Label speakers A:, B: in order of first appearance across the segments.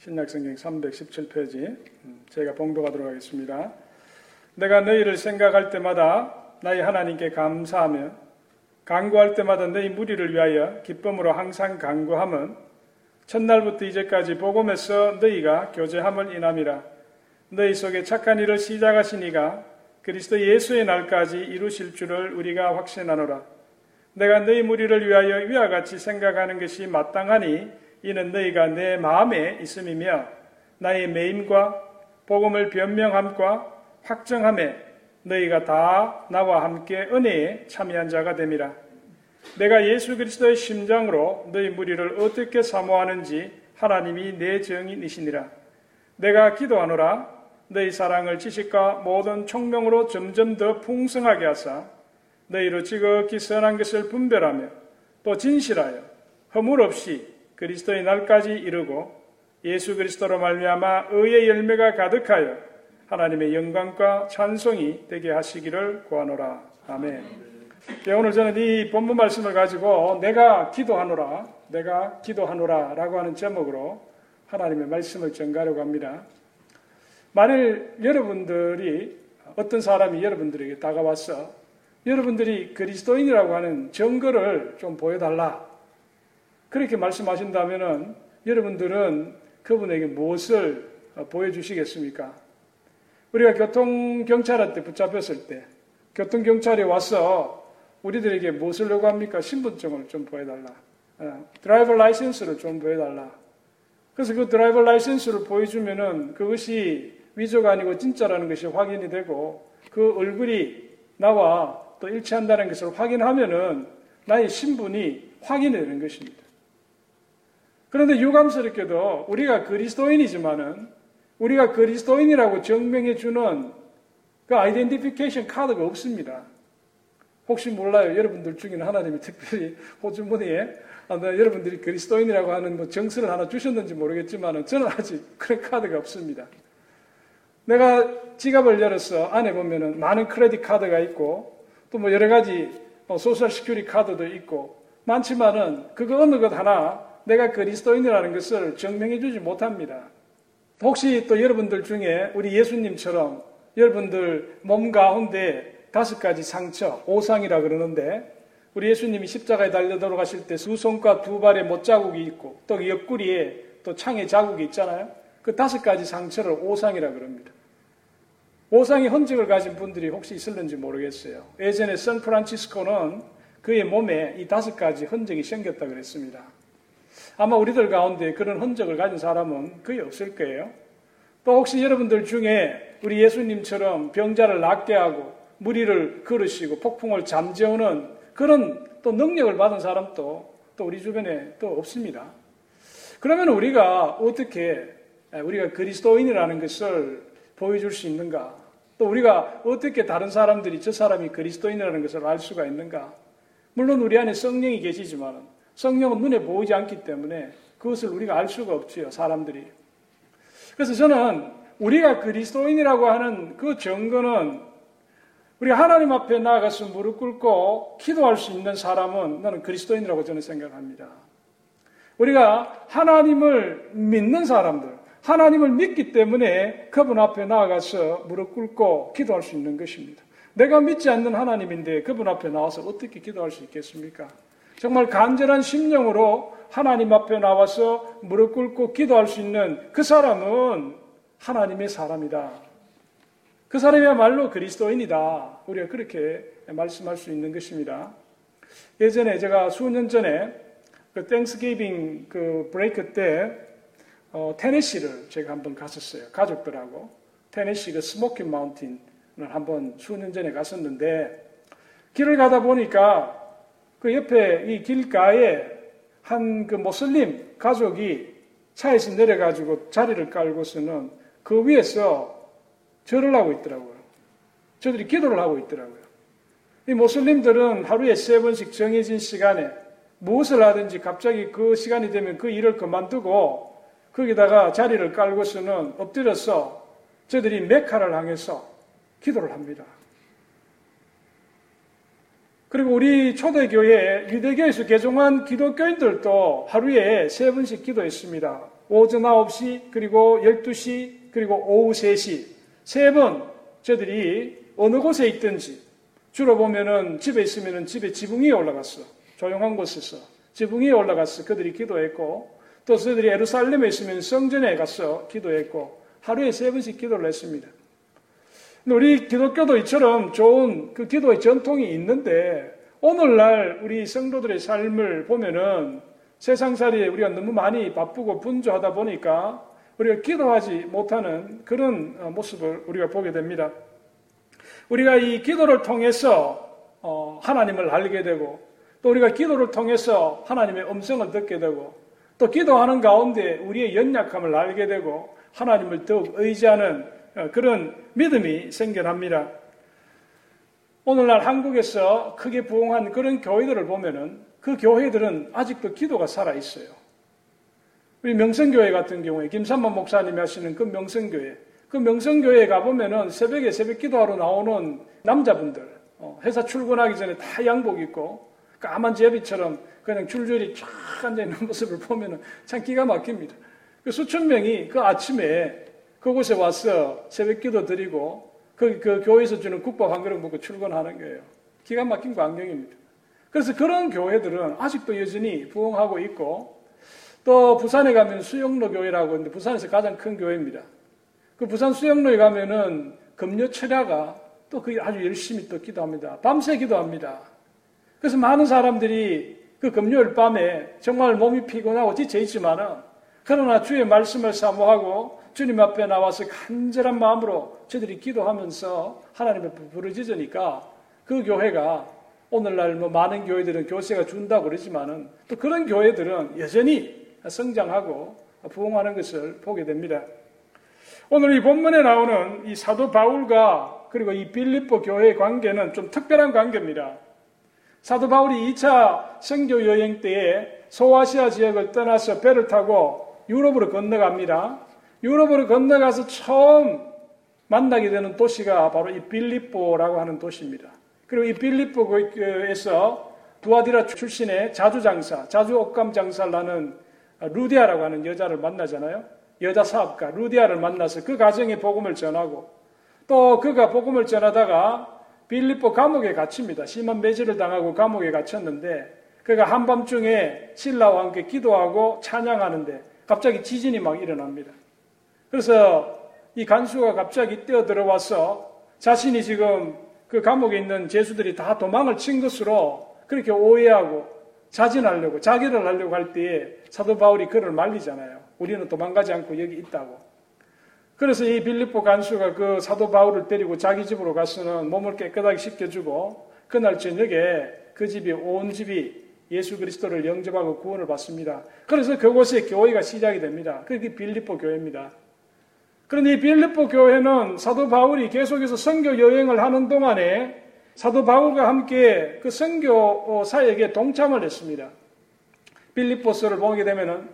A: 신약성경 317페이지. 음, 제가 봉독하도록 하겠습니다. 내가 너희를 생각할 때마다 나의 하나님께 감사하며 간구할 때마다 너희 무리를 위하여 기쁨으로 항상 간구함은 첫날부터 이제까지 복음에서 너희가 교제함을 인함이라. 너희 속에 착한 일을 시작하시니가 그리스도 예수의 날까지 이루실 줄을 우리가 확신하노라. 내가 너희 무리를 위하여 위와 같이 생각하는 것이 마땅하니 이는 너희가 내 마음에 있음이며 나의 매임과 복음을 변명함과 확정함에 너희가 다 나와 함께 은혜에 참여한 자가 됨이라. 내가 예수 그리스도의 심장으로 너희 무리를 어떻게 사모하는지 하나님이 내 증인이시니라. 내가 기도하노라 너희 사랑을 지식과 모든 총명으로 점점 더 풍성하게 하사 너희로 지극히 선한 것을 분별하며 또 진실하여 허물 없이 그리스도의 날까지 이르고 예수 그리스도로 말미암아 의의 열매가 가득하여 하나님의 영광과 찬송이 되게 하시기를 구하노라. 아멘. 네, 오늘 저는 이 본문 말씀을 가지고 내가 기도하노라, 내가 기도하노라 라고 하는 제목으로 하나님의 말씀을 전가하려고 합니다. 만일 여러분들이 어떤 사람이 여러분들에게 다가와서 여러분들이 그리스도인이라고 하는 증거를 좀 보여달라. 그렇게 말씀하신다면 여러분들은 그분에게 무엇을 보여주시겠습니까? 우리가 교통경찰한테 붙잡혔을 때 교통경찰이 와서 우리들에게 무엇을 요구합니까? 신분증을 좀 보여달라. 드라이버 라이센스를 좀 보여달라. 그래서 그 드라이버 라이센스를 보여주면은 그것이 위조가 아니고 진짜라는 것이 확인이 되고 그 얼굴이 나와 또 일치한다는 것을 확인하면은 나의 신분이 확인되는 것입니다. 그런데 유감스럽게도 우리가 그리스도인이지만은 우리가 그리스도인이라고 증명해 주는 그 아이덴티피케이션 카드가 없습니다. 혹시 몰라요. 여러분들 중에는 하나님이 특별히 호주머니에 아, 여러분들이 그리스도인이라고 하는 뭐 정서를 하나 주셨는지 모르겠지만 저는 아직 그런 카드가 없습니다. 내가 지갑을 열어서 안에 보면은 많은 credit card가 있고 또 뭐 여러 가지 뭐 social security card도 있고 많지만은 그거 어느 것 하나 내가 그리스도인이라는 것을 증명해 주지 못합니다. 혹시 또 여러분들 중에 우리 예수님처럼 여러분들 몸 가운데 다섯 가지 상처, 오상이라 그러는데 우리 예수님이 십자가에 달려 들어가실 때 두 손과 두 발에 못 자국이 있고 또 옆구리에 또 창에 자국이 있잖아요. 그 다섯 가지 상처를 오상이라 그럽니다. 오상의 흔적을 가진 분들이 혹시 있을는지 모르겠어요. 예전에 샌프란시스코는 그의 몸에 이 다섯 가지 흔적이 생겼다 그랬습니다. 아마 우리들 가운데 그런 흔적을 가진 사람은 거의 없을 거예요. 또 혹시 여러분들 중에 우리 예수님처럼 병자를 낫게 하고 무리를 걸으시고 폭풍을 잠재우는 그런 또 능력을 받은 사람도 또 우리 주변에 또 없습니다. 그러면 우리가 어떻게 우리가 그리스도인이라는 것을 보여줄 수 있는가? 또 우리가 어떻게 다른 사람들이 저 사람이 그리스도인이라는 것을 알 수가 있는가? 물론 우리 안에 성령이 계시지만 성령은 눈에 보이지 않기 때문에 그것을 우리가 알 수가 없지요, 사람들이. 그래서 저는 우리가 그리스도인이라고 하는 그 증거는 우리 하나님 앞에 나아가서 무릎 꿇고 기도할 수 있는 사람은 나는 그리스도인이라고 저는 생각합니다. 우리가 하나님을 믿는 사람들, 하나님을 믿기 때문에 그분 앞에 나아가서 무릎 꿇고 기도할 수 있는 것입니다. 내가 믿지 않는 하나님인데 그분 앞에 나와서 어떻게 기도할 수 있겠습니까? 정말 간절한 심령으로 하나님 앞에 나와서 무릎 꿇고 기도할 수 있는 그 사람은 하나님의 사람이다. 그 사람이야말로 그리스도인이다. 우리가 그렇게 말씀할 수 있는 것입니다. 예전에 제가 수년 전에 그 Thanksgiving 그 브레이크 때 어, 테네시를 제가 한번 갔었어요. 가족들하고. 테네시 그 스모키 마운틴을 한번 수년 전에 갔었는데 길을 가다 보니까 그 옆에 이 길가에 한 그 모슬림 가족이 차에서 내려가지고 자리를 깔고서는 그 위에서 절을 하고 있더라고요. 저들이 기도를 하고 있더라고요. 이 모슬림들은 하루에 세 번씩 정해진 시간에 무엇을 하든지 갑자기 그 시간이 되면 그 일을 그만두고 거기다가 자리를 깔고서는 엎드려서 저들이 메카를 향해서 기도를 합니다. 그리고 우리 초대교회 유대교에서 개종한 기독교인들도 하루에 세 번씩 기도했습니다. 오전 9시, 그리고 12시, 그리고 오후 3시. 세 번 저들이 어느 곳에 있든지 주로 보면은 집에 있으면은 집에 지붕 위에 올라갔어. 조용한 곳에서. 지붕 위에 올라갔어. 그들이 기도했고 또 저들이 에루살렘에 있으면 성전에 가서 기도했고 하루에 세 번씩 기도를 했습니다. 우리 기독교도 이처럼 좋은 그 기도의 전통이 있는데 오늘날 우리 성도들의 삶을 보면은 세상살이에 우리가 너무 많이 바쁘고 분주하다 보니까 우리가 기도하지 못하는 그런 어, 모습을 우리가 보게 됩니다. 우리가 이 기도를 통해서 어, 하나님을 알게 되고 또 우리가 기도를 통해서 하나님의 음성을 듣게 되고 또 기도하는 가운데 우리의 연약함을 알게 되고 하나님을 더욱 의지하는 어, 그런 믿음이 생겨납니다. 오늘날 한국에서 크게 부흥한 그런 교회들을 보면은 그 교회들은 아직도 기도가 살아 있어요. 우리 명성교회 같은 경우에 김삼만 목사님이 하시는 그 명성교회, 그 명성교회에 가보면은 새벽에 새벽 기도하러 나오는 남자분들, 어, 회사 출근하기 전에 다 양복 입고 까만 제비처럼 그냥 줄줄이 쫙 앉아있는 모습을 보면은 참 기가 막힙니다. 그 수천 명이 그 아침에 그곳에 와서 새벽 기도 드리고 그, 그 교회에서 주는 국밥 한 그릇 먹고 출근하는 거예요. 기가 막힌 광경입니다. 그래서 그런 교회들은 아직도 여전히 부흥하고 있고 또 부산에 가면 수영로 교회라고 있는데 부산에서 가장 큰 교회입니다. 그 부산 수영로에 가면은 금요 철야가 또 그게 아주 열심히 또 기도합니다. 밤새 기도합니다. 그래서 많은 사람들이 그 금요일 밤에 정말 몸이 피곤하고 지쳐 있지만은 그러나 주의 말씀을 사모하고 주님 앞에 나와서 간절한 마음으로 저들이 기도하면서 하나님의 부르짖으니까 그 교회가 오늘날 뭐 많은 교회들은 교세가 준다고 그러지만은 또 그런 교회들은 여전히 성장하고 부흥하는 것을 보게 됩니다. 오늘 이 본문에 나오는 이 사도 바울과 그리고 이 빌립보 교회의 관계는 좀 특별한 관계입니다. 사도 바울이 2차 선교 여행 때에 소아시아 지역을 떠나서 배를 타고 유럽으로 건너갑니다. 유럽으로 건너가서 처음 만나게 되는 도시가 바로 이 빌립보라고 하는 도시입니다. 그리고 이 빌립보에서 두아디라 출신의 자주장사, 자주옥감 장사를 하는 루디아라고 하는 여자를 만나잖아요. 여자 사업가 루디아를 만나서 그 가정에 복음을 전하고 또 그가 복음을 전하다가 빌립보 감옥에 갇힙니다. 심한 매질을 당하고 감옥에 갇혔는데 그가 한밤중에 신라와 함께 기도하고 찬양하는데 갑자기 지진이 막 일어납니다. 그래서 이 간수가 갑자기 뛰어 들어와서 자신이 지금 그 감옥에 있는 죄수들이 다 도망을 친 것으로 그렇게 오해하고 자진하려고 자기를 하려고 할 때에 사도 바울이 그를 말리잖아요. 우리는 도망가지 않고 여기 있다고. 그래서 이 빌립보 간수가 그 사도 바울을 데리고 자기 집으로 가서는 몸을 깨끗하게 씻겨주고 그날 저녁에 그 집이 온 집이 예수 그리스도를 영접하고 구원을 받습니다. 그래서 그곳에 교회가 시작이 됩니다. 그게 빌립보 교회입니다. 그런데 이 빌립보 교회는 사도 바울이 계속해서 선교 여행을 하는 동안에 사도 바울과 함께 그 선교 사역에 동참을 했습니다. 빌립보스를 보게 되면은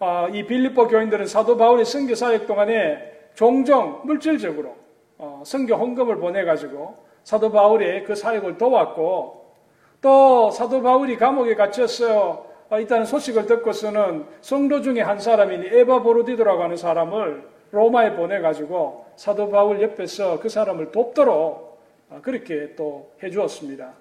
A: 아, 이 빌립보 교인들은 사도 바울의 선교 사역 동안에 종종 물질적으로 어, 선교 헌금을 보내 가지고 사도 바울의 그 사역을 도왔고 또 사도 바울이 감옥에 갇혀서 일단 소식을 듣고서는 성도 중에 한 사람인 에바 보로디도라고 하는 사람을 로마에 보내가지고 사도 바울 옆에서 그 사람을 돕도록 아, 그렇게 또 해주었습니다.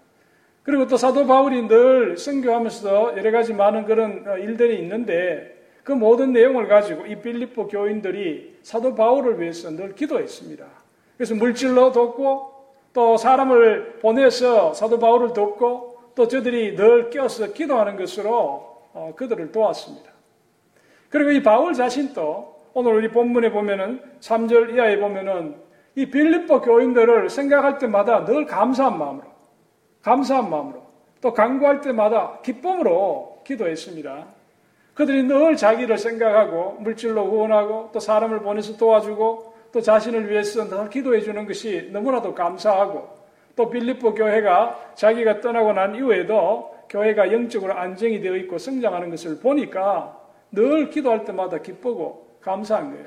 A: 그리고 또 사도 바울이 늘 선교하면서도 여러 가지 많은 그런 어, 일들이 있는데 그 모든 내용을 가지고 이 빌립보 교인들이 사도 바울을 위해서 늘 기도했습니다. 그래서 물질로 돕고 또 사람을 보내서 사도 바울을 돕고 또 저들이 늘 껴서 기도하는 것으로 어, 그들을 도왔습니다. 그리고 이 바울 자신도 오늘 우리 본문에 보면은 3절 이하에 보면은 이 빌립보 교인들을 생각할 때마다 늘 감사한 마음으로, 감사한 마음으로, 또 강구할 때마다 기쁨으로 기도했습니다. 그들이 늘 자기를 생각하고 물질로 후원하고 또 사람을 보내서 도와주고 또 자신을 위해서 늘 기도해 주는 것이 너무나도 감사하고 또 빌립보 교회가 자기가 떠나고 난 이후에도 교회가 영적으로 안정이 되어 있고 성장하는 것을 보니까 늘 기도할 때마다 기쁘고 감사한 거예요.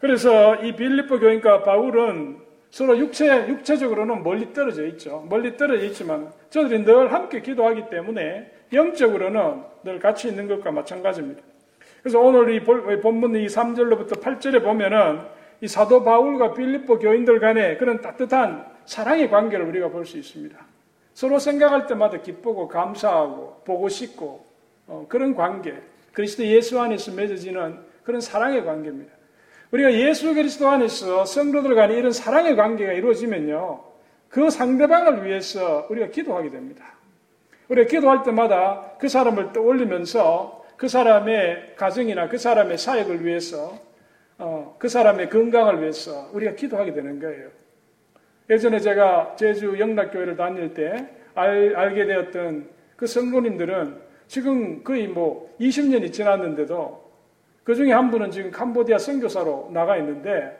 A: 그래서 이 빌립보 교인과 바울은 서로 육체, 육체적으로는 멀리 떨어져 있죠. 멀리 떨어져 있지만 저들이 늘 함께 기도하기 때문에 영적으로는 늘 같이 있는 것과 마찬가지입니다. 그래서 오늘 이 본문 이 3절로부터 8절에 보면은 이 사도 바울과 빌립보 교인들 간의 그런 따뜻한 사랑의 관계를 우리가 볼 수 있습니다. 서로 생각할 때마다 기쁘고 감사하고 보고 싶고 어, 그런 관계, 그리스도 예수 안에서 맺어지는 그런 사랑의 관계입니다. 우리가 예수 그리스도 안에서 성도들 간에 이런 사랑의 관계가 이루어지면요, 그 상대방을 위해서 우리가 기도하게 됩니다. 우리가 기도할 때마다 그 사람을 떠올리면서 그 사람의 가정이나 그 사람의 사역을 위해서 어, 그 사람의 건강을 위해서 우리가 기도하게 되는 거예요. 예전에 제가 제주 영락교회를 다닐 때 알, 알게 되었던 그 성도님들은 지금 거의 뭐 20년이 지났는데도 그 중에 한 분은 지금 캄보디아 선교사로 나가 있는데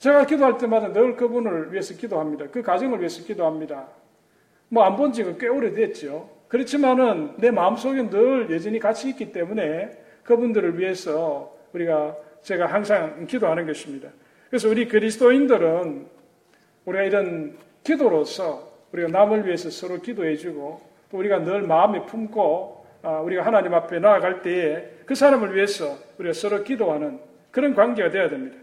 A: 제가 기도할 때마다 늘 그분을 위해서 기도합니다. 그 가정을 위해서 기도합니다. 뭐 안 본 지가 꽤 오래됐죠. 그렇지만은 내 마음속에 늘 여전히 같이 있기 때문에 그분들을 위해서 우리가 제가 항상 기도하는 것입니다. 그래서 우리 그리스도인들은 우리가 이런 기도로서 우리가 남을 위해서 서로 기도해주고 또 우리가 늘 마음에 품고 아, 우리가 하나님 앞에 나아갈 때에 그 사람을 위해서 우리가 서로 기도하는 그런 관계가 되어야 됩니다.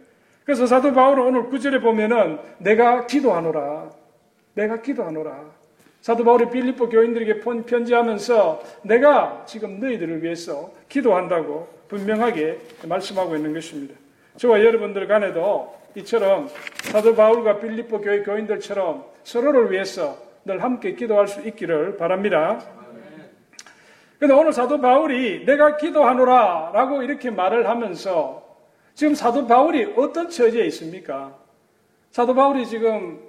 A: 그래서 사도 바울은 오늘 구절에 보면은 내가 기도하노라. 내가 기도하노라. 사도 바울이 빌립보 교인들에게 편지하면서 내가 지금 너희들을 위해서 기도한다고 분명하게 말씀하고 있는 것입니다. 저와 여러분들 간에도 이처럼 사도 바울과 빌립보 교회 교인들처럼 서로를 위해서 늘 함께 기도할 수 있기를 바랍니다. 그런데 오늘 사도 바울이 내가 기도하노라 라고 이렇게 말을 하면서 지금 사도 바울이 어떤 처지에 있습니까? 사도 바울이 지금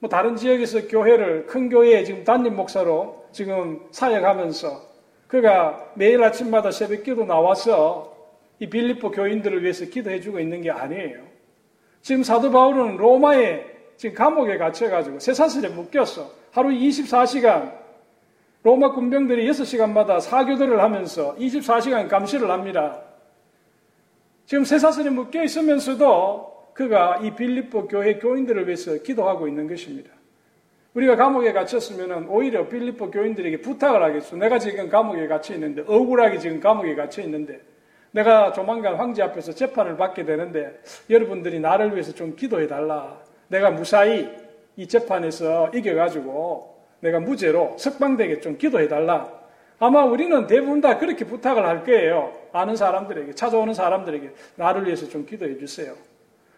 A: 뭐 다른 지역에서 교회를 큰 교회에 지금 담임 목사로 지금 사역하면서 그가 매일 아침마다 새벽 기도 나와서 이 빌립보 교인들을 위해서 기도해주고 있는 게 아니에요. 지금 사도 바울은 로마에 지금 감옥에 갇혀가지고 쇠사슬에 묶였어. 하루 24시간 로마 군병들이 6시간마다 사교들을 하면서 24시간 감시를 합니다. 지금 쇠사슬에 묶여 있으면서도 그가 이 빌립보 교회 교인들을 위해서 기도하고 있는 것입니다. 우리가 감옥에 갇혔으면 오히려 빌립보 교인들에게 부탁을 하겠어. 내가 지금 감옥에 갇혀 있는데, 억울하게 지금 감옥에 갇혀 있는데, 내가 조만간 황제 앞에서 재판을 받게 되는데 여러분들이 나를 위해서 좀 기도해 달라. 내가 무사히 이 재판에서 이겨가지고 내가 무죄로 석방되게 좀 기도해 달라. 아마 우리는 대부분 다 그렇게 부탁을 할 거예요. 아는 사람들에게, 찾아오는 사람들에게 나를 위해서 좀 기도해 주세요.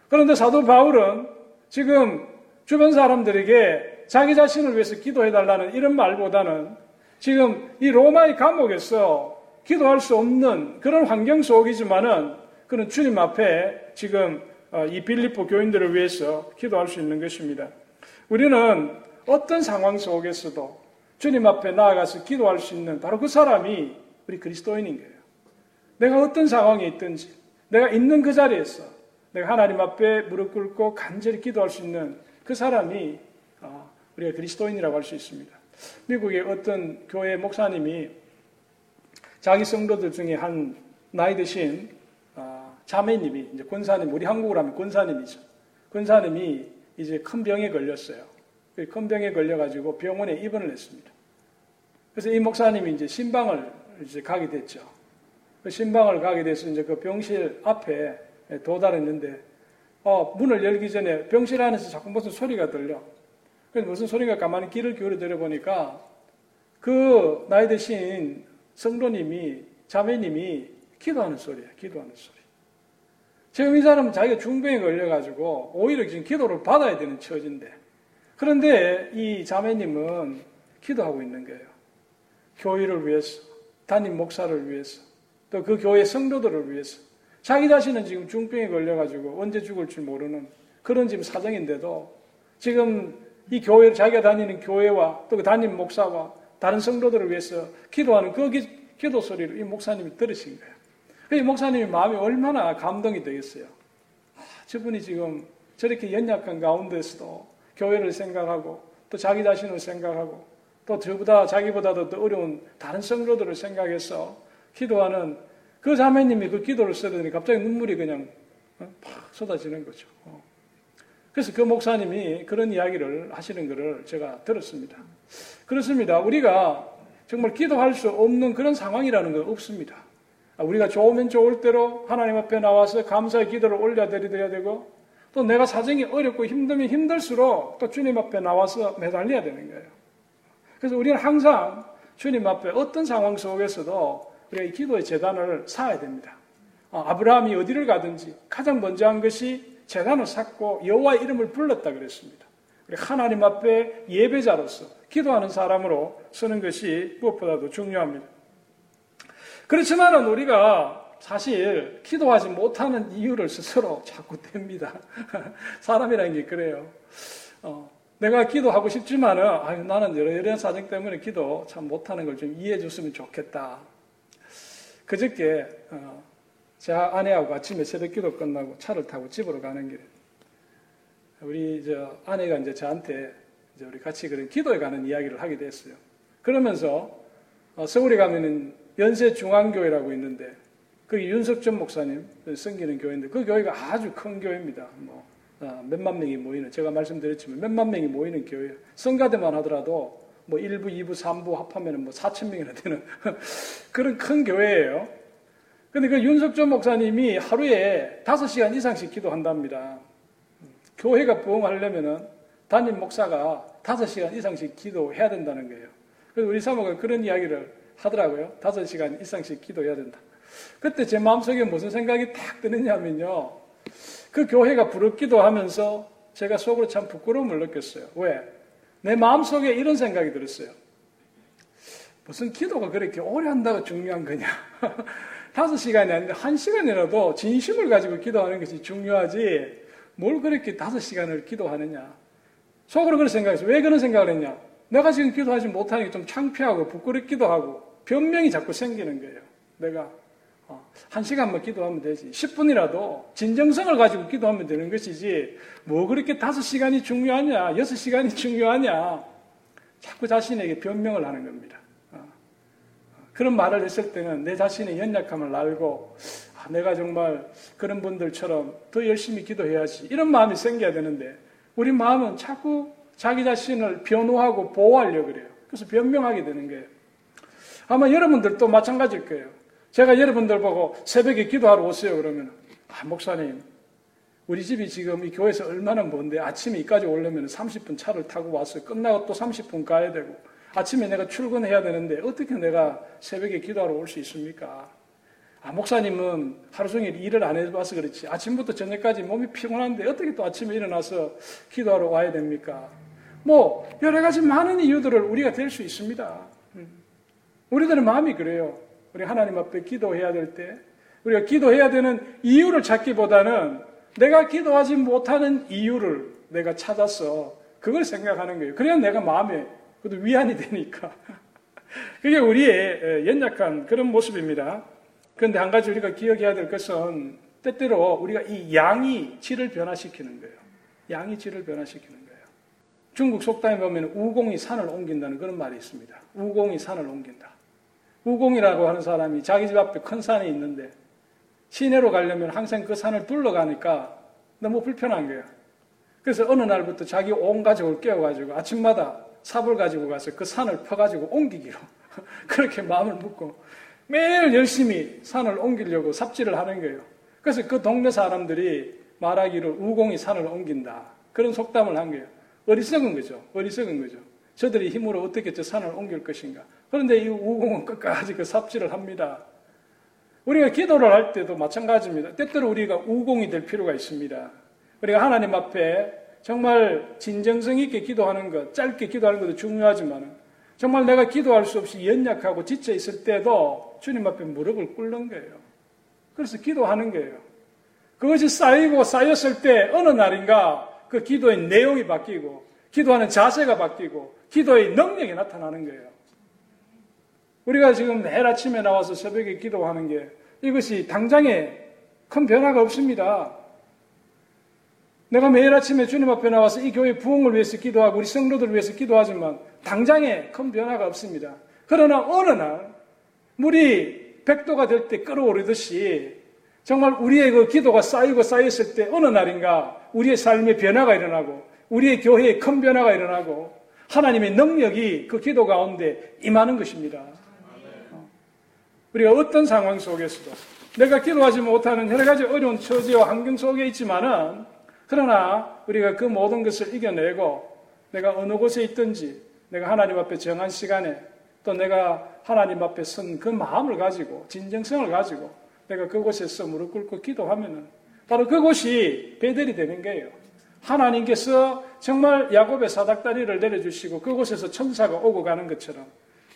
A: 그런데 사도 바울은 지금 주변 사람들에게 자기 자신을 위해서 기도해 달라는 이런 말보다는 지금 이 로마의 감옥에서 기도할 수 없는 그런 환경 속이지만은 그는 주님 앞에 지금 어, 이 빌립보 교인들을 위해서 기도할 수 있는 것입니다. 우리는 어떤 상황 속에서도 주님 앞에 나아가서 기도할 수 있는 바로 그 사람이 우리 그리스도인인 거예요. 내가 어떤 상황에 있든지 내가 있는 그 자리에서 내가 하나님 앞에 무릎 꿇고 간절히 기도할 수 있는 그 사람이 어, 우리가 그리스도인이라고 할 수 있습니다. 미국의 어떤 교회 목사님이 자기 성도들 중에 한 나이 드신 아, 자매님이 이제 권사님 우리 한국으로 하면 권사님이죠. 권사님이 이제 큰 병에 걸렸어요. 그큰 병에 걸려가지고 병원에 입원을 했습니다. 그래서 이 목사님이 이제 신방을 이제 가게 됐죠. 그 신방을 가게 돼서 이제 그 병실 앞에 도달했는데 어, 문을 열기 전에 병실 안에서 자꾸 무슨 소리가 들려. 그래서 무슨 소리가 가만히 귀를 기울여 들어보니까 그 나이 드신 성도님이, 자매님이 기도하는 소리야, 기도하는 소리. 지금 이 사람은 자기가 중병에 걸려가지고 오히려 지금 기도를 받아야 되는 처지인데. 그런데 이 자매님은 기도하고 있는 거예요. 교회를 위해서, 담임 목사를 위해서, 또 그 교회 성도들을 위해서. 자기 자신은 지금 중병에 걸려가지고 언제 죽을지 모르는 그런 지금 사정인데도 지금 이 교회를 자기가 다니는 교회와 또 그 담임 목사와 다른 성도들을 위해서 기도하는 그 기, 도 소리를 이 목사님이 들으신 거예요. 이 목사님이 마음이 얼마나 감동이 되겠어요. 아, 저분이 지금 저렇게 연약한 가운데서도 교회를 생각하고 또 자기 자신을 생각하고 또 저보다 자기보다도 더 어려운 다른 성도들을 생각해서 기도하는 그 자매님이 그 기도를 쓰더니 갑자기 눈물이 그냥 어, 팍 쏟아지는 거죠. 어. 그래서 그 목사님이 그런 이야기를 하시는 것을 제가 들었습니다. 그렇습니다. 우리가 정말 기도할 수 없는 그런 상황이라는 건 없습니다. 아, 우리가 좋으면 좋을 대로 하나님 앞에 나와서 감사의 기도를 올려드려야 되고 또 내가 사정이 어렵고 힘들면 힘들수록 또 주님 앞에 나와서 매달려야 되는 거예요. 그래서 우리는 항상 주님 앞에 어떤 상황 속에서도 우리가 이 기도의 재단을 쌓아야 됩니다. 아, 아브라함이 어디를 가든지 가장 먼저 한 것이 재단을 쌓고 여호와의 이름을 불렀다 그랬습니다. 하나님 앞에 예배자로서 기도하는 사람으로 서는 것이 무엇보다도 중요합니다. 그렇지만은 우리가 사실 기도하지 못하는 이유를 스스로 자꾸 댑니다. 사람이라는 게 그래요. 어, 내가 기도하고 싶지만은 아유, 나는 여러 여러 사정 때문에 기도 참 못하는 걸 좀 이해해 줬으면 좋겠다. 그저께 어, 제 아내하고 아침에 새벽 기도 끝나고 차를 타고 집으로 가는 길에 우리 저 아내가 이제 저한테 이제 우리 같이 그런 기도에 가는 이야기를 하게 됐어요. 그러면서 어, 서울에 가면은 연세 중앙교회라고 있는데 거기 윤석전 목사님 섬기는 교회인데 그 교회가 아주 큰 교회입니다. 뭐 어, 몇만 명이 모이는 제가 말씀드렸지만 몇만 명이 모이는 교회 성가대만 하더라도 뭐 1부, 2부, 3부 합하면 뭐 4천 명이나 되는 그런 큰 교회예요. 근데 그 윤석전 목사님이 하루에 5시간 이상씩 기도한답니다. 교회가 부흥하려면은 담임 목사가 5시간 이상씩 기도해야 된다는 거예요. 그래서 우리 사모가 그런 이야기를 하더라고요. 5시간 이상씩 기도해야 된다. 그때 제 마음속에 무슨 생각이 딱 드느냐면요. 그 교회가 부럽기도 하면서 제가 속으로 참 부끄러움을 느꼈어요. 왜? 내 마음속에 이런 생각이 들었어요. 무슨 기도가 그렇게 오래 한다고 중요한 거냐. 다섯 시간이 아닌데 한 시간이라도 진심을 가지고 기도하는 것이 중요하지 뭘 그렇게 다섯 시간을 기도하느냐. 속으로 그런 생각했어요. 왜 그런 생각을 했냐? 내가 지금 기도하지 못하니까 좀 창피하고 부끄럽기도 하고 변명이 자꾸 생기는 거예요. 내가 어, 한 시간만 기도하면 되지. 10분이라도 진정성을 가지고 기도하면 되는 것이지 뭐 그렇게 다섯 시간이 중요하냐, 여섯 시간이 중요하냐. 자꾸 자신에게 변명을 하는 겁니다. 어, 어, 그런 말을 했을 때는 내 자신의 연약함을 알고 내가 정말 그런 분들처럼 더 열심히 기도해야지. 이런 마음이 생겨야 되는데, 우리 마음은 자꾸 자기 자신을 변호하고 보호하려고 그래요. 그래서 변명하게 되는 거예요. 아마 여러분들도 마찬가지일 거예요. 제가 여러분들 보고 새벽에 기도하러 오세요. 그러면, 아, 목사님, 우리 집이 지금 이 교회에서 얼마나 먼데 아침에 이까지 오려면 30분 차를 타고 와서 끝나고 또 30분 가야 되고 아침에 내가 출근해야 되는데 어떻게 내가 새벽에 기도하러 올 수 있습니까? 아, 목사님은 하루 종일 일을 안 해봐서 그렇지. 아침부터 저녁까지 몸이 피곤한데 어떻게 또 아침에 일어나서 기도하러 와야 됩니까? 뭐, 여러 가지 많은 이유들을 우리가 될 수 있습니다. 음. 우리들의 마음이 그래요. 우리 하나님 앞에 기도해야 될 때, 우리가 기도해야 되는 이유를 찾기보다는 내가 기도하지 못하는 이유를 내가 찾아서 그걸 생각하는 거예요. 그래야 내가 마음에 그래도 위안이 되니까. 그게 우리의 연약한 그런 모습입니다. 그런데 한 가지 우리가 기억해야 될 것은 때때로 우리가 이 양이 질을 변화시키는 거예요. 양이 질을 변화시키는 거예요. 중국 속담에 보면 우공이 산을 옮긴다는 그런 말이 있습니다. 우공이 산을 옮긴다. 우공이라고 하는 사람이 자기 집 앞에 큰 산이 있는데 시내로 가려면 항상 그 산을 둘러가니까 너무 불편한 거예요. 그래서 어느 날부터 자기 온 가족을 깨워가지고 아침마다 삽을 가지고 가서 그 산을 펴가지고 옮기기로 그렇게 마음을 먹고 매일 열심히 산을 옮기려고 삽질을 하는 거예요. 그래서 그 동네 사람들이 말하기를 우공이 산을 옮긴다. 그런 속담을 한 거예요. 어리석은 거죠. 어리석은 거죠. 저들이 힘으로 어떻게 저 산을 옮길 것인가. 그런데 이 우공은 끝까지 그 삽질을 합니다. 우리가 기도를 할 때도 마찬가지입니다. 때때로 우리가 우공이 될 필요가 있습니다. 우리가 하나님 앞에 정말 진정성 있게 기도하는 것, 짧게 기도하는 것도 중요하지만 정말 내가 기도할 수 없이 연약하고 지쳐 있을 때도 주님 앞에 무릎을 꿇는 거예요. 그래서 기도하는 거예요. 그것이 쌓이고 쌓였을 때 어느 날인가 그 기도의 내용이 바뀌고 기도하는 자세가 바뀌고 기도의 능력이 나타나는 거예요. 우리가 지금 매일 아침에 나와서 새벽에 기도하는 게 이것이 당장에 큰 변화가 없습니다. 내가 매일 아침에 주님 앞에 나와서 이 교회 부흥을 위해서 기도하고 우리 성도들을 위해서 기도하지만 당장에 큰 변화가 없습니다. 그러나 어느 날 물이 백도가 될 때 끓어오르듯이 정말 우리의 그 기도가 쌓이고 쌓였을 때 어느 날인가 우리의 삶에 변화가 일어나고 우리의 교회에 큰 변화가 일어나고 하나님의 능력이 그 기도 가운데 임하는 것입니다. 우리가 어떤 상황 속에서도 내가 기도하지 못하는 여러 가지 어려운 처지와 환경 속에 있지만은 그러나 우리가 그 모든 것을 이겨내고 내가 어느 곳에 있든지 내가 하나님 앞에 정한 시간에 또 내가 하나님 앞에 선 그 마음을 가지고 진정성을 가지고 내가 그곳에서 무릎 꿇고 기도하면은 바로 그곳이 베델이 되는 거예요. 하나님께서 정말 야곱의 사닥다리를 내려주시고 그곳에서 천사가 오고 가는 것처럼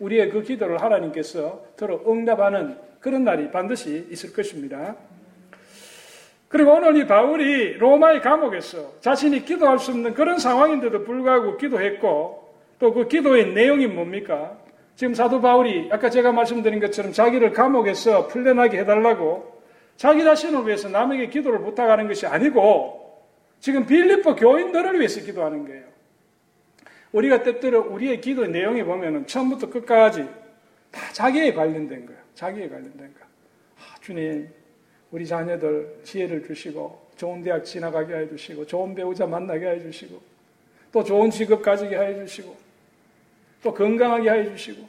A: 우리의 그 기도를 하나님께서 들어 응답하는 그런 날이 반드시 있을 것입니다. 그리고 오늘 이 바울이 로마의 감옥에서 자신이 기도할 수 없는 그런 상황인데도 불구하고 기도했고 또 그 기도의 내용이 뭡니까? 지금 사도 바울이 아까 제가 말씀드린 것처럼 자기를 감옥에서 풀려나게 해달라고 자기 자신을 위해서 남에게 기도를 부탁하는 것이 아니고 지금 빌립보 교인들을 위해서 기도하는 거예요. 우리가 때때로 우리의 기도의 내용에 보면은 처음부터 끝까지 다 자기에 관련된 거예요. 자기에 관련된 거. 아, 주님, 우리 자녀들 지혜를 주시고 좋은 대학 지나가게 해 주시고 좋은 배우자 만나게 해 주시고 또 좋은 직업 가지게 해 주시고 또 건강하게 해 주시고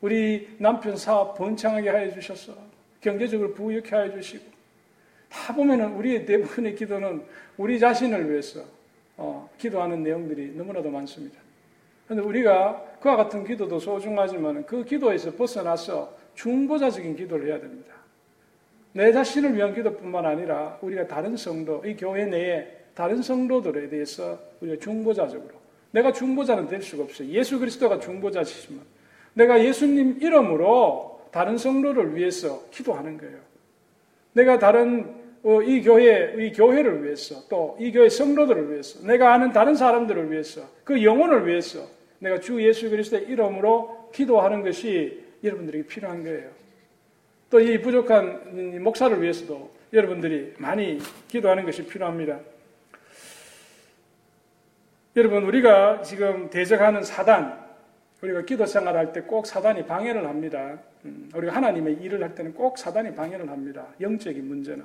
A: 우리 남편 사업 번창하게 해 주셔서 경제적으로 부유케 해 주시고 다 보면은 우리의 대부분의 기도는 우리 자신을 위해서 어, 기도하는 내용들이 너무나도 많습니다. 그런데 우리가 그와 같은 기도도 소중하지만 그 기도에서 벗어나서 중보자적인 기도를 해야 됩니다. 내 자신을 위한 기도뿐만 아니라 우리가 다른 성도, 이 교회 내에 다른 성도들에 대해서 우리가 중보자적으로 내가 중보자는 될 수가 없어요. 예수 그리스도가 중보자시지만 내가 예수님 이름으로 다른 성도를 위해서 기도하는 거예요. 내가 다른 어, 이 교회, 이 교회를 위해서 또 이 교회 성도들을 위해서 내가 아는 다른 사람들을 위해서 그 영혼을 위해서 내가 주 예수 그리스도의 이름으로 기도하는 것이 여러분들에게 필요한 거예요. 또 이 부족한 목사를 위해서도 여러분들이 많이 기도하는 것이 필요합니다. 여러분, 우리가 지금 대적하는 사단, 우리가 기도 생활할 때 꼭 사단이 방해를 합니다. 음, 우리가 하나님의 일을 할 때는 꼭 사단이 방해를 합니다. 영적인 문제는.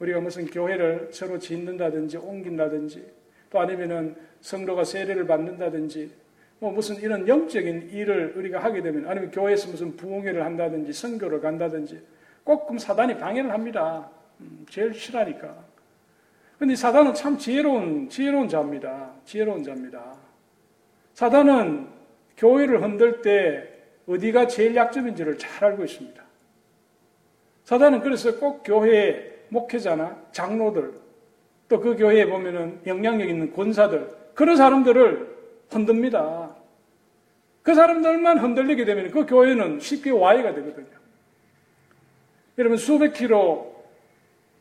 A: 어. 우리가 무슨 교회를 서로 짓는다든지 옮긴다든지 또 아니면은 성도가 세례를 받는다든지 뭐 무슨 이런 영적인 일을 우리가 하게 되면 아니면 교회에서 무슨 부흥회를 한다든지 선교를 간다든지 꼭 그럼 사단이 방해를 합니다. 음, 제일 싫어하니까. 근데 사단은 참 지혜로운, 지혜로운 자입니다. 지혜로운 자입니다. 사단은 교회를 흔들 때 어디가 제일 약점인지를 잘 알고 있습니다. 사단은 그래서 꼭 교회 목회자나 장로들, 또 그 교회에 보면은 영향력 있는 권사들, 그런 사람들을 흔듭니다. 그 사람들만 흔들리게 되면 그 교회는 쉽게 와해가 되거든요. 여러분, 수백 킬로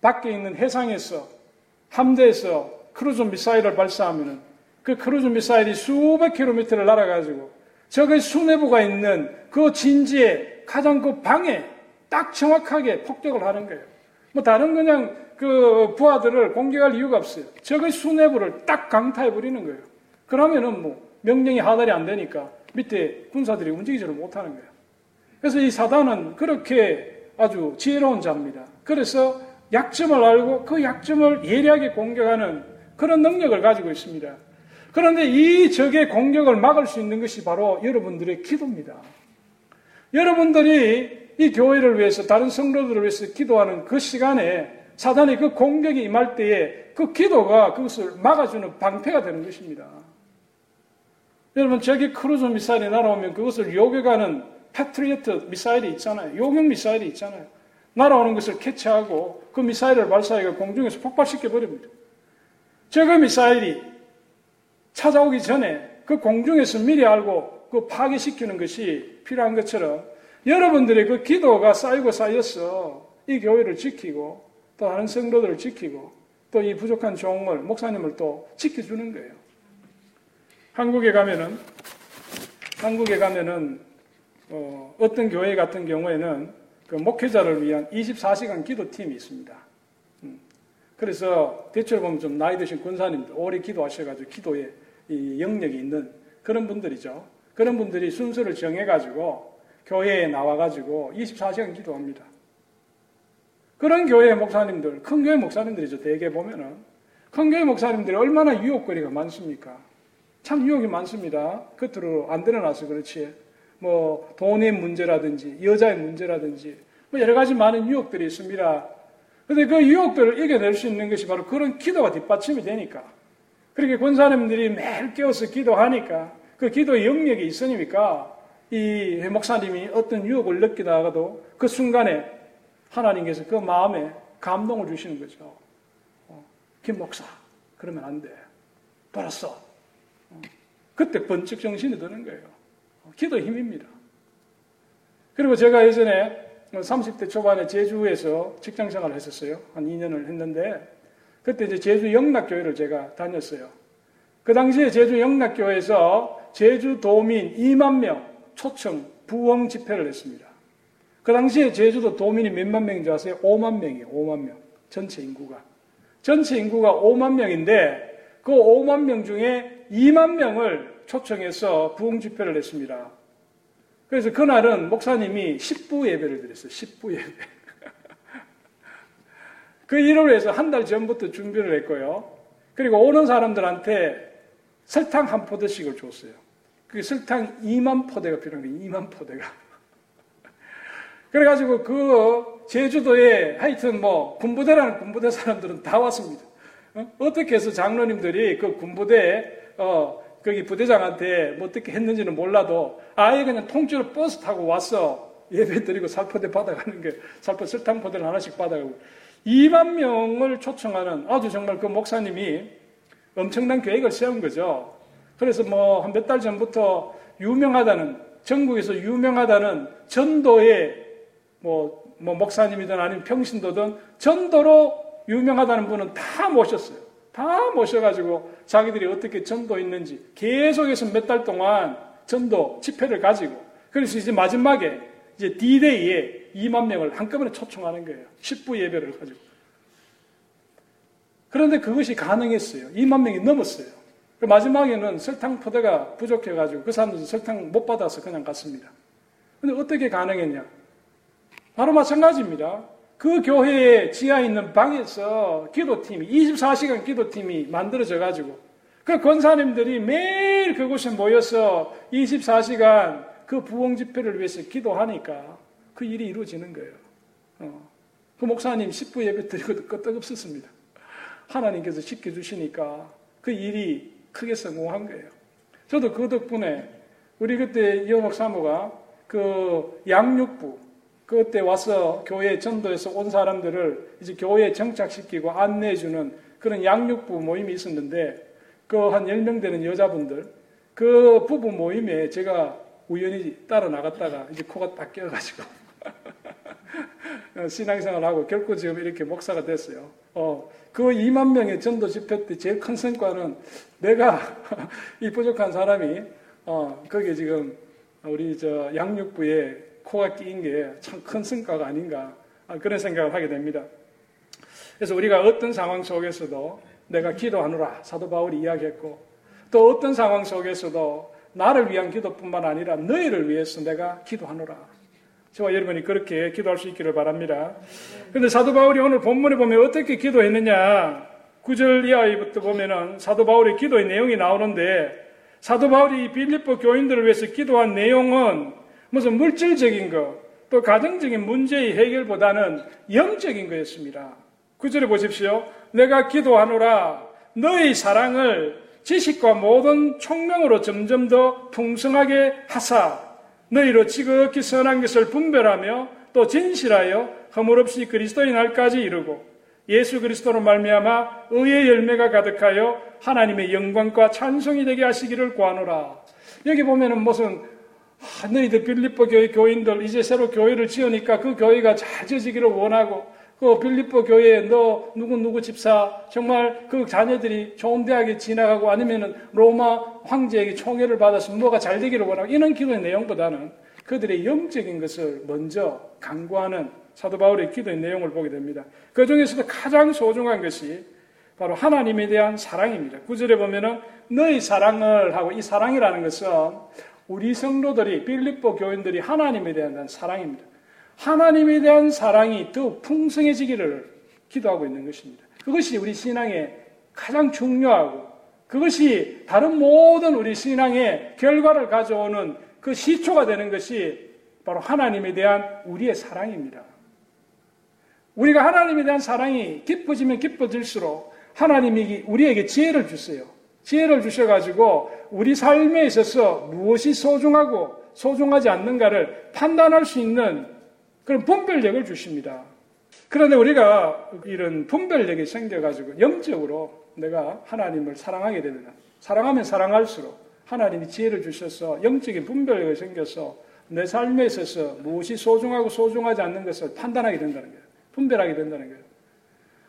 A: 밖에 있는 해상에서 함대에서 크루즈 미사일을 발사하면 그 크루즈 미사일이 수백 킬로미터를 날아가지고 저기 수뇌부가 있는 그 진지의 가장 그 방에 딱 정확하게 폭격을 하는 거예요. 뭐 다른 그냥 그 부하들을 공격할 이유가 없어요. 저기 수뇌부를 딱 강타해 버리는 거예요. 그러면은 뭐 명령이 하달이 안 되니까 밑에 군사들이 움직이지를 못하는 거예요. 그래서 이 사단은 그렇게 아주 지혜로운 자입니다. 그래서 약점을 알고 그 약점을 예리하게 공격하는 그런 능력을 가지고 있습니다. 그런데 이 적의 공격을 막을 수 있는 것이 바로 여러분들의 기도입니다. 여러분들이 이 교회를 위해서 다른 성도들을 위해서 기도하는 그 시간에 사단이 그 공격이 임할 때에 그 기도가 그것을 막아주는 방패가 되는 것입니다. 여러분 저기 크루즈 미사일이 날아오면 그것을 요격하는 패트리어트 미사일이 있잖아요. 요격 미사일이 있잖아요. 날아오는 것을 캐치하고 그 미사일을 발사해서 공중에서 폭발시켜 버립니다. 적의 미사일이 찾아오기 전에 그 공중에서 미리 알고 그 파괴시키는 것이 필요한 것처럼 여러분들의 그 기도가 쌓이고 쌓여서 이 교회를 지키고 또 다른 성도들을 지키고 또 이 부족한 종을 목사님을 또 지켜주는 거예요. 한국에 가면은 한국에 가면은 어, 어떤 교회 같은 경우에는 그 목회자를 위한 24시간 기도팀이 있습니다. 음. 그래서 대체로 보면 좀 나이 드신 권사님들, 오래 기도하셔가지고 기도에 이 영역이 있는 그런 분들이죠. 그런 분들이 순서를 정해가지고 교회에 나와가지고 24시간 기도합니다. 그런 교회 목사님들, 큰 교회 목사님들이죠. 대개 보면은. 큰 교회 목사님들이 얼마나 유혹거리가 많습니까? 참 유혹이 많습니다. 겉으로 안 드러나서 그렇지. 뭐 돈의 문제라든지 여자의 문제라든지 뭐 여러 가지 많은 유혹들이 있습니다. 그런데 그 유혹들을 이겨낼 수 있는 것이 바로 그런 기도가 뒷받침이 되니까 그렇게 권사님들이 매일 깨어서 기도하니까 그 기도의 영역이 있으니까 이 목사님이 어떤 유혹을 느끼다가도 그 순간에 하나님께서 그 마음에 감동을 주시는 거죠. 어, 김 목사, 그러면 안 돼. 벌었어. 어, 그때 번쩍 정신이 드는 거예요. 어, 기도 힘입니다. 그리고 제가 예전에 30대 초반에 제주에서 직장 생활을 했었어요. 한 2년을 했는데, 그때 이제 제주 영락교회를 제가 다녔어요. 그 당시에 제주 영락교회에서 제주 도민 2만 명 초청 부흥 집회를 했습니다. 그 당시에 제주도 도민이 몇만 명인지 아세요? 5만 명이에요. 5만 명. 전체 인구가. 전체 인구가 5만 명인데 그 5만 명 중에 2만 명을 초청해서 부흥 집회를 했습니다. 그래서 그날은 목사님이 10부 예배를 드렸어요. 10부 예배. 그 일을 위해서 한 달 전부터 준비를 했고요. 그리고 오는 사람들한테 설탕 한 포대씩을 줬어요. 그 설탕 2만 포대가 필요한 거예요. 2만 포대가. 그래가지고 그 제주도에 하여튼 뭐 군부대라는 군부대 사람들은 다 왔습니다. 어? 떻게 해서 장로님들이 그 군부대 어 거기 부대장한테 뭐 어떻게 했는지는 몰라도 아예 그냥 통째로 버스 타고 왔어 예배 드리고 살포대 받아가는 게 살포 설탕 포대를 하나씩 받아가고 2만 명을 초청하는 아주 정말 그 목사님이 엄청난 계획을 세운 거죠. 그래서 뭐 한 몇 달 전부터 유명하다는 전국에서 유명하다는 전도의 뭐, 뭐 목사님이든 아니면 평신도든 전도로 유명하다는 분은 다 모셨어요. 다 모셔가지고 자기들이 어떻게 전도했는지 계속해서 몇 달 동안 전도 집회를 가지고 그래서 이제 마지막에 이제 D-Day에 2만 명을 한꺼번에 초청하는 거예요. 10부 예배를 가지고. 그런데 그것이 가능했어요. 2만 명이 넘었어요. 그 마지막에는 설탕 포대가 부족해가지고 그 사람들은 설탕 못 받아서 그냥 갔습니다. 근데 어떻게 가능했냐? 바로 마찬가지입니다. 그 교회의 지하에 있는 방에서 기도팀이, 24시간 기도팀이 만들어져 가지고, 그 권사님들이 매일 그곳에 모여서 24시간 그 부흥 집회를 위해서 기도하니까 그 일이 이루어지는 거예요. 어. 그 목사님 10부 예배 드리고도 끄떡없었습니다. 하나님께서 지켜주시니까 그 일이 크게 성공한 거예요. 저도 그 덕분에 우리 그때 이호목 사모가 그 양육부, 그때 와서 교회 전도에서 온 사람들을 이제 교회에 정착시키고 안내해주는 그런 양육부 모임이 있었는데 그 한 10명 되는 여자분들 그 부부 모임에 제가 우연히 따라 나갔다가 이제 코가 딱 껴가지고 신앙생활 하고 결코 지금 이렇게 목사가 됐어요. 어, 그 2만 명의 전도 집회 때 제일 큰 성과는 내가 이 부족한 사람이 어, 거기에 지금 우리 저 양육부에 코가 끼인 게 참 큰 성과가 아닌가 아, 그런 생각을 하게 됩니다. 그래서 우리가 어떤 상황 속에서도 내가 기도하노라 사도 바울이 이야기했고 또 어떤 상황 속에서도 나를 위한 기도뿐만 아니라 너희를 위해서 내가 기도하노라. 저와 여러분이 그렇게 기도할 수 있기를 바랍니다. 그런데 사도 바울이 오늘 본문에 보면 어떻게 기도했느냐? 9절 이하부터 보면은 사도 바울의 기도의 내용이 나오는데 사도 바울이 빌립보 교인들을 위해서 기도한 내용은 무슨 물질적인 것, 또 가정적인 문제의 해결보다는 영적인 거였습니다. 구절에 보십시오. 내가 기도하노라 너의 사랑을 지식과 모든 총명으로 점점 더 풍성하게 하사 너희로 지극히 선한 것을 분별하며 또 진실하여 허물없이 그리스도의 날까지 이루고 예수 그리스도로 말미암아 의의 열매가 가득하여 하나님의 영광과 찬송이 되게 하시기를 구하노라. 여기 보면은 무슨 아, 너희들 빌립보 교회 교인들 이제 새로 교회를 지으니까 그 교회가 잘 지어지기를 원하고 그 빌립보 교회에 너 누구 누구 집사 정말 그 자녀들이 좋은 대학에 지나가고 아니면은 로마 황제에게 총애를 받아서 뭐가 잘 되기를 원하고 이런 기도의 내용보다는 그들의 영적인 것을 먼저 강구하는 사도 바울의 기도의 내용을 보게 됩니다. 그 중에서도 가장 소중한 것이 바로 하나님에 대한 사랑입니다. 구절에 보면은 너의 사랑을 하고 이 사랑이라는 것은 우리 성도들이 빌립보 교인들이 하나님에 대한 사랑입니다. 하나님에 대한 사랑이 더 풍성해지기를 기도하고 있는 것입니다. 그것이 우리 신앙의 가장 중요하고 그것이 다른 모든 우리 신앙의 결과를 가져오는 그 시초가 되는 것이 바로 하나님에 대한 우리의 사랑입니다. 우리가 하나님에 대한 사랑이 깊어지면 깊어질수록 하나님이 우리에게 지혜를 주세요. 지혜를 주셔가지고 우리 삶에 있어서 무엇이 소중하고 소중하지 않는가를 판단할 수 있는 그런 분별력을 주십니다. 그런데 우리가 이런 분별력이 생겨가지고 영적으로 내가 하나님을 사랑하게 되면 사랑하면 사랑할수록 하나님이 지혜를 주셔서 영적인 분별력이 생겨서 내 삶에 있어서 무엇이 소중하고 소중하지 않는 것을 판단하게 된다는 거예요. 분별하게 된다는 거예요.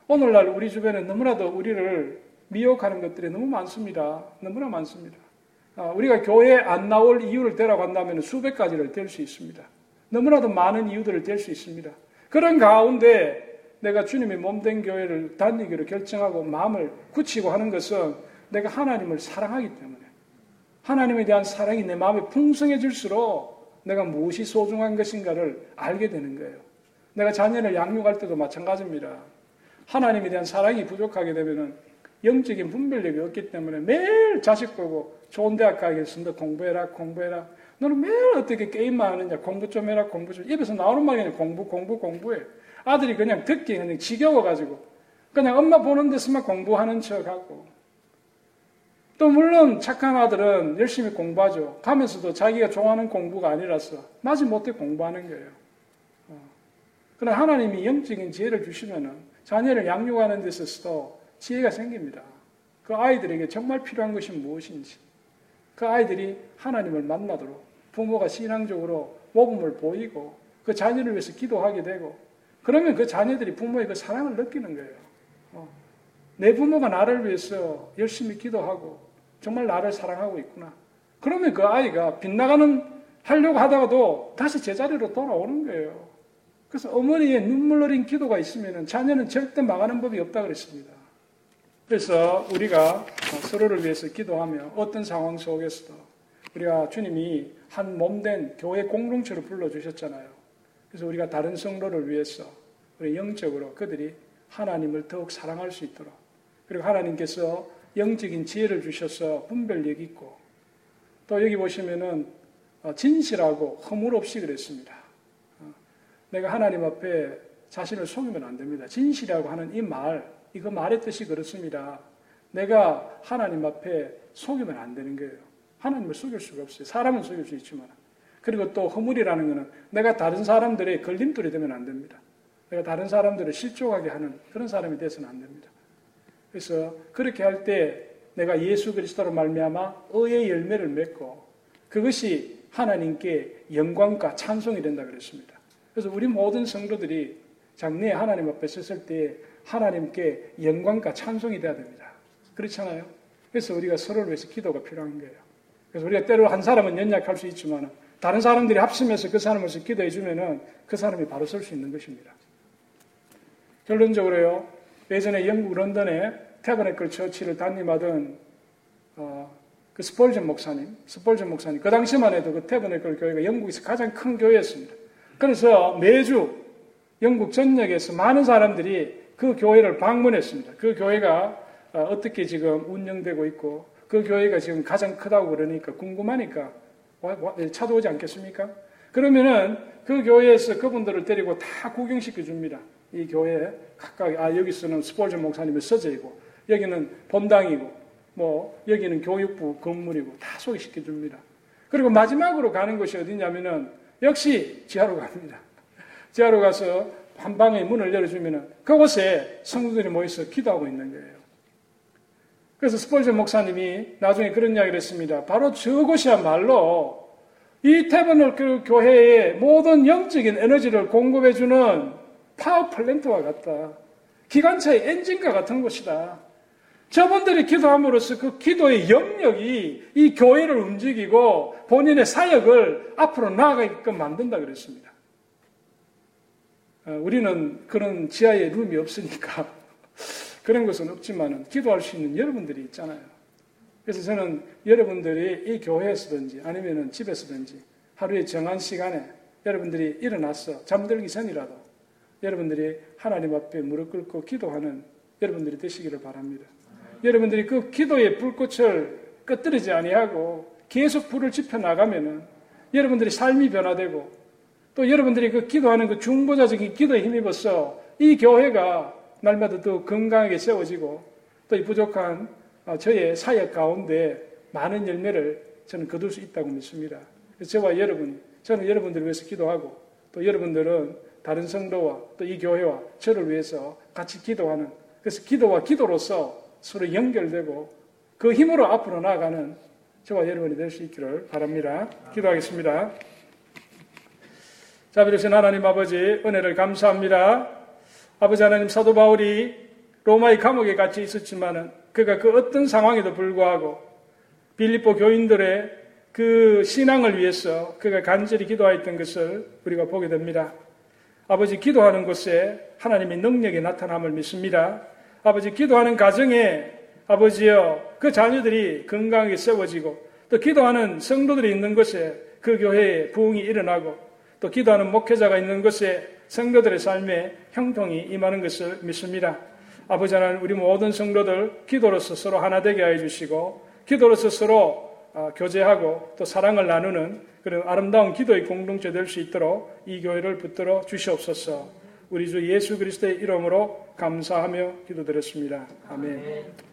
A: 오늘날 우리 주변에 너무나도 우리를 미혹하는 것들이 너무 많습니다. 너무나 많습니다. 아, 우리가 교회에 안 나올 이유를 대라고 한다면 수백 가지를 댈 수 있습니다. 너무나도 많은 이유들을 댈 수 있습니다. 그런 가운데 내가 주님의 몸된 교회를 다니기로 결정하고 마음을 굳히고 하는 것은 내가 하나님을 사랑하기 때문에 하나님에 대한 사랑이 내 마음에 풍성해질수록 내가 무엇이 소중한 것인가를 알게 되는 거예요. 내가 자녀를 양육할 때도 마찬가지입니다. 하나님에 대한 사랑이 부족하게 되면은 영적인 분별력이 없기 때문에 매일 자식 보고 좋은 대학 가겠습니다. 공부해라, 공부해라. 너는 매일 어떻게 게임만 하느냐. 공부 좀 해라, 공부 좀. 입에서 나오는 말이 그냥 공부, 공부, 공부해. 아들이 그냥 듣기 그냥 지겨워가지고. 그냥 엄마 보는 데서만 공부하는 척 하고. 또 물론 착한 아들은 열심히 공부하죠. 가면서도 자기가 좋아하는 공부가 아니라서 마지 못해 공부하는 거예요. 어. 그러나 하나님이 영적인 지혜를 주시면은 자녀를 양육하는 데서도 지혜가 생깁니다. 그 아이들에게 정말 필요한 것이 무엇인지. 그 아이들이 하나님을 만나도록 부모가 신앙적으로 모범을 보이고 그 자녀를 위해서 기도하게 되고 그러면 그 자녀들이 부모의 그 사랑을 느끼는 거예요. 어. 내 부모가 나를 위해서 열심히 기도하고 정말 나를 사랑하고 있구나. 그러면 그 아이가 빗나가는 하려고 하다가도 다시 제자리로 돌아오는 거예요. 그래서 어머니의 눈물 어린 기도가 있으면 자녀는 절대 망하는 법이 없다 그랬습니다. 그래서 우리가 서로를 위해서 기도하며 어떤 상황 속에서도 우리가 주님이 한 몸된 교회 공동체로 불러주셨잖아요. 그래서 우리가 다른 성도를 위해서 우리 영적으로 그들이 하나님을 더욱 사랑할 수 있도록 그리고 하나님께서 영적인 지혜를 주셔서 분별력 있고 또 여기 보시면은 어, 진실하고 허물 없이 그랬습니다. 어, 내가 하나님 앞에 자신을 속이면 안 됩니다. 진실이라고 하는 이 말, 이거 말의 뜻이 그렇습니다. 내가 하나님 앞에 속이면 안 되는 거예요. 하나님을 속일 수가 없어요. 사람은 속일 수 있지만. 그리고 또 허물이라는 것은 내가 다른 사람들의 걸림돌이 되면 안 됩니다. 내가 다른 사람들을 실족하게 하는 그런 사람이 되서는 안 됩니다. 그래서 그렇게 할 때 내가 예수 그리스도로 말미암아 의의 열매를 맺고 그것이 하나님께 영광과 찬송이 된다 그랬습니다. 그래서 우리 모든 성도들이 장래에 하나님 앞에 섰을 때 하나님께 영광과 찬송이 돼야 됩니다. 그렇잖아요. 그래서 우리가 서로를 위해서 기도가 필요한 거예요. 그래서 우리가 때로 한 사람은 연약할 수 있지만 다른 사람들이 합심해서 그 사람을 기도해 주면은 그 사람이 바로 설 수 있는 것입니다. 결론적으로요. 예전에 영국 런던에 태버네클 처치를 담임하던 어, 그 스폴전 목사님, 스폴전 목사님, 그 당시만 해도 그 태버네클 교회가 영국에서 가장 큰 교회였습니다. 그래서 매주 영국 전역에서 많은 사람들이 그 교회를 방문했습니다. 그 교회가 어, 어떻게 지금 운영되고 있고 그 교회가 지금 가장 크다고 그러니까 궁금하니까 찾아오지 않겠습니까? 그러면은 그 교회에서 그분들을 데리고 다 구경시켜 줍니다. 이 교회 각각 아 여기서는 스폴즈 목사님의 서재이고 여기는 본당이고 뭐 여기는 교육부 건물이고 다 소개시켜 줍니다. 그리고 마지막으로 가는 곳이 어디냐면은 역시 지하로 갑니다. 지하로 가서 한 방에 문을 열어주면은 그곳에 성도들이 모여서 기도하고 있는 거예요. 그래서 스펄전 목사님이 나중에 그런 이야기를 했습니다. 바로 저곳이야말로 이 태버너클 교회의 모든 영적인 에너지를 공급해주는 power plant와 같다. 기관차의 엔진과 같은 곳이다. 저분들이 기도함으로써 그 기도의 영역이 이 교회를 움직이고 본인의 사역을 앞으로 나아가게끔 만든다 그랬습니다. 어, 우리는 그런 지하에 룸이 없으니까 그런 것은 없지만 기도할 수 있는 여러분들이 있잖아요. 그래서 저는 여러분들이 이 교회에서든지 아니면 집에서든지 하루에 정한 시간에 여러분들이 일어나서 잠들기 전이라도 여러분들이 하나님 앞에 무릎 꿇고 기도하는 여러분들이 되시기를 바랍니다. 여러분들이 그 기도의 불꽃을 끄뜨리지 아니하고 계속 불을 지펴 나가면은 여러분들의 삶이 변화되고 또 여러분들이 그 기도하는 그 중보자적인 기도에 힘입어서 이 교회가 날마다 더 건강하게 세워지고 또 이 부족한 어, 저의 사역 가운데 많은 열매를 저는 거둘 수 있다고 믿습니다. 저와 여러분, 저는 여러분들을 위해서 기도하고 또 여러분들은 다른 성도와 또 이 교회와 저를 위해서 같이 기도하는 그래서 기도와 기도로서 서로 연결되고 그 힘으로 앞으로 나아가는 저와 여러분이 될 수 있기를 바랍니다. 기도하겠습니다. 자, 비로신 하나님 아버지 은혜를 감사합니다. 아버지 하나님 사도 바울이 로마의 감옥에 갇혀 있었지만은 그가 그 어떤 상황에도 불구하고 빌립보 교인들의 그 신앙을 위해서 그가 간절히 기도하였던 것을 우리가 보게 됩니다. 아버지 기도하는 곳에 하나님의 능력이 나타남을 믿습니다. 아버지 기도하는 가정에 아버지여 그 자녀들이 건강하게 세워지고 또 기도하는 성도들이 있는 곳에 그 교회에 부흥이 일어나고 또 기도하는 목회자가 있는 곳에 성도들의 삶에 형통이 임하는 것을 믿습니다. 아버지 하나님 우리 모든 성도들 기도로서 서로 하나 되게 하여 주시고 기도로서 서로 어, 교제하고 또 사랑을 나누는 그런 아름다운 기도의 공동체 될 수 있도록 이 교회를 붙들어 주시옵소서. 우리 주 예수 그리스도의 이름으로 감사하며 기도드렸습니다. 아멘.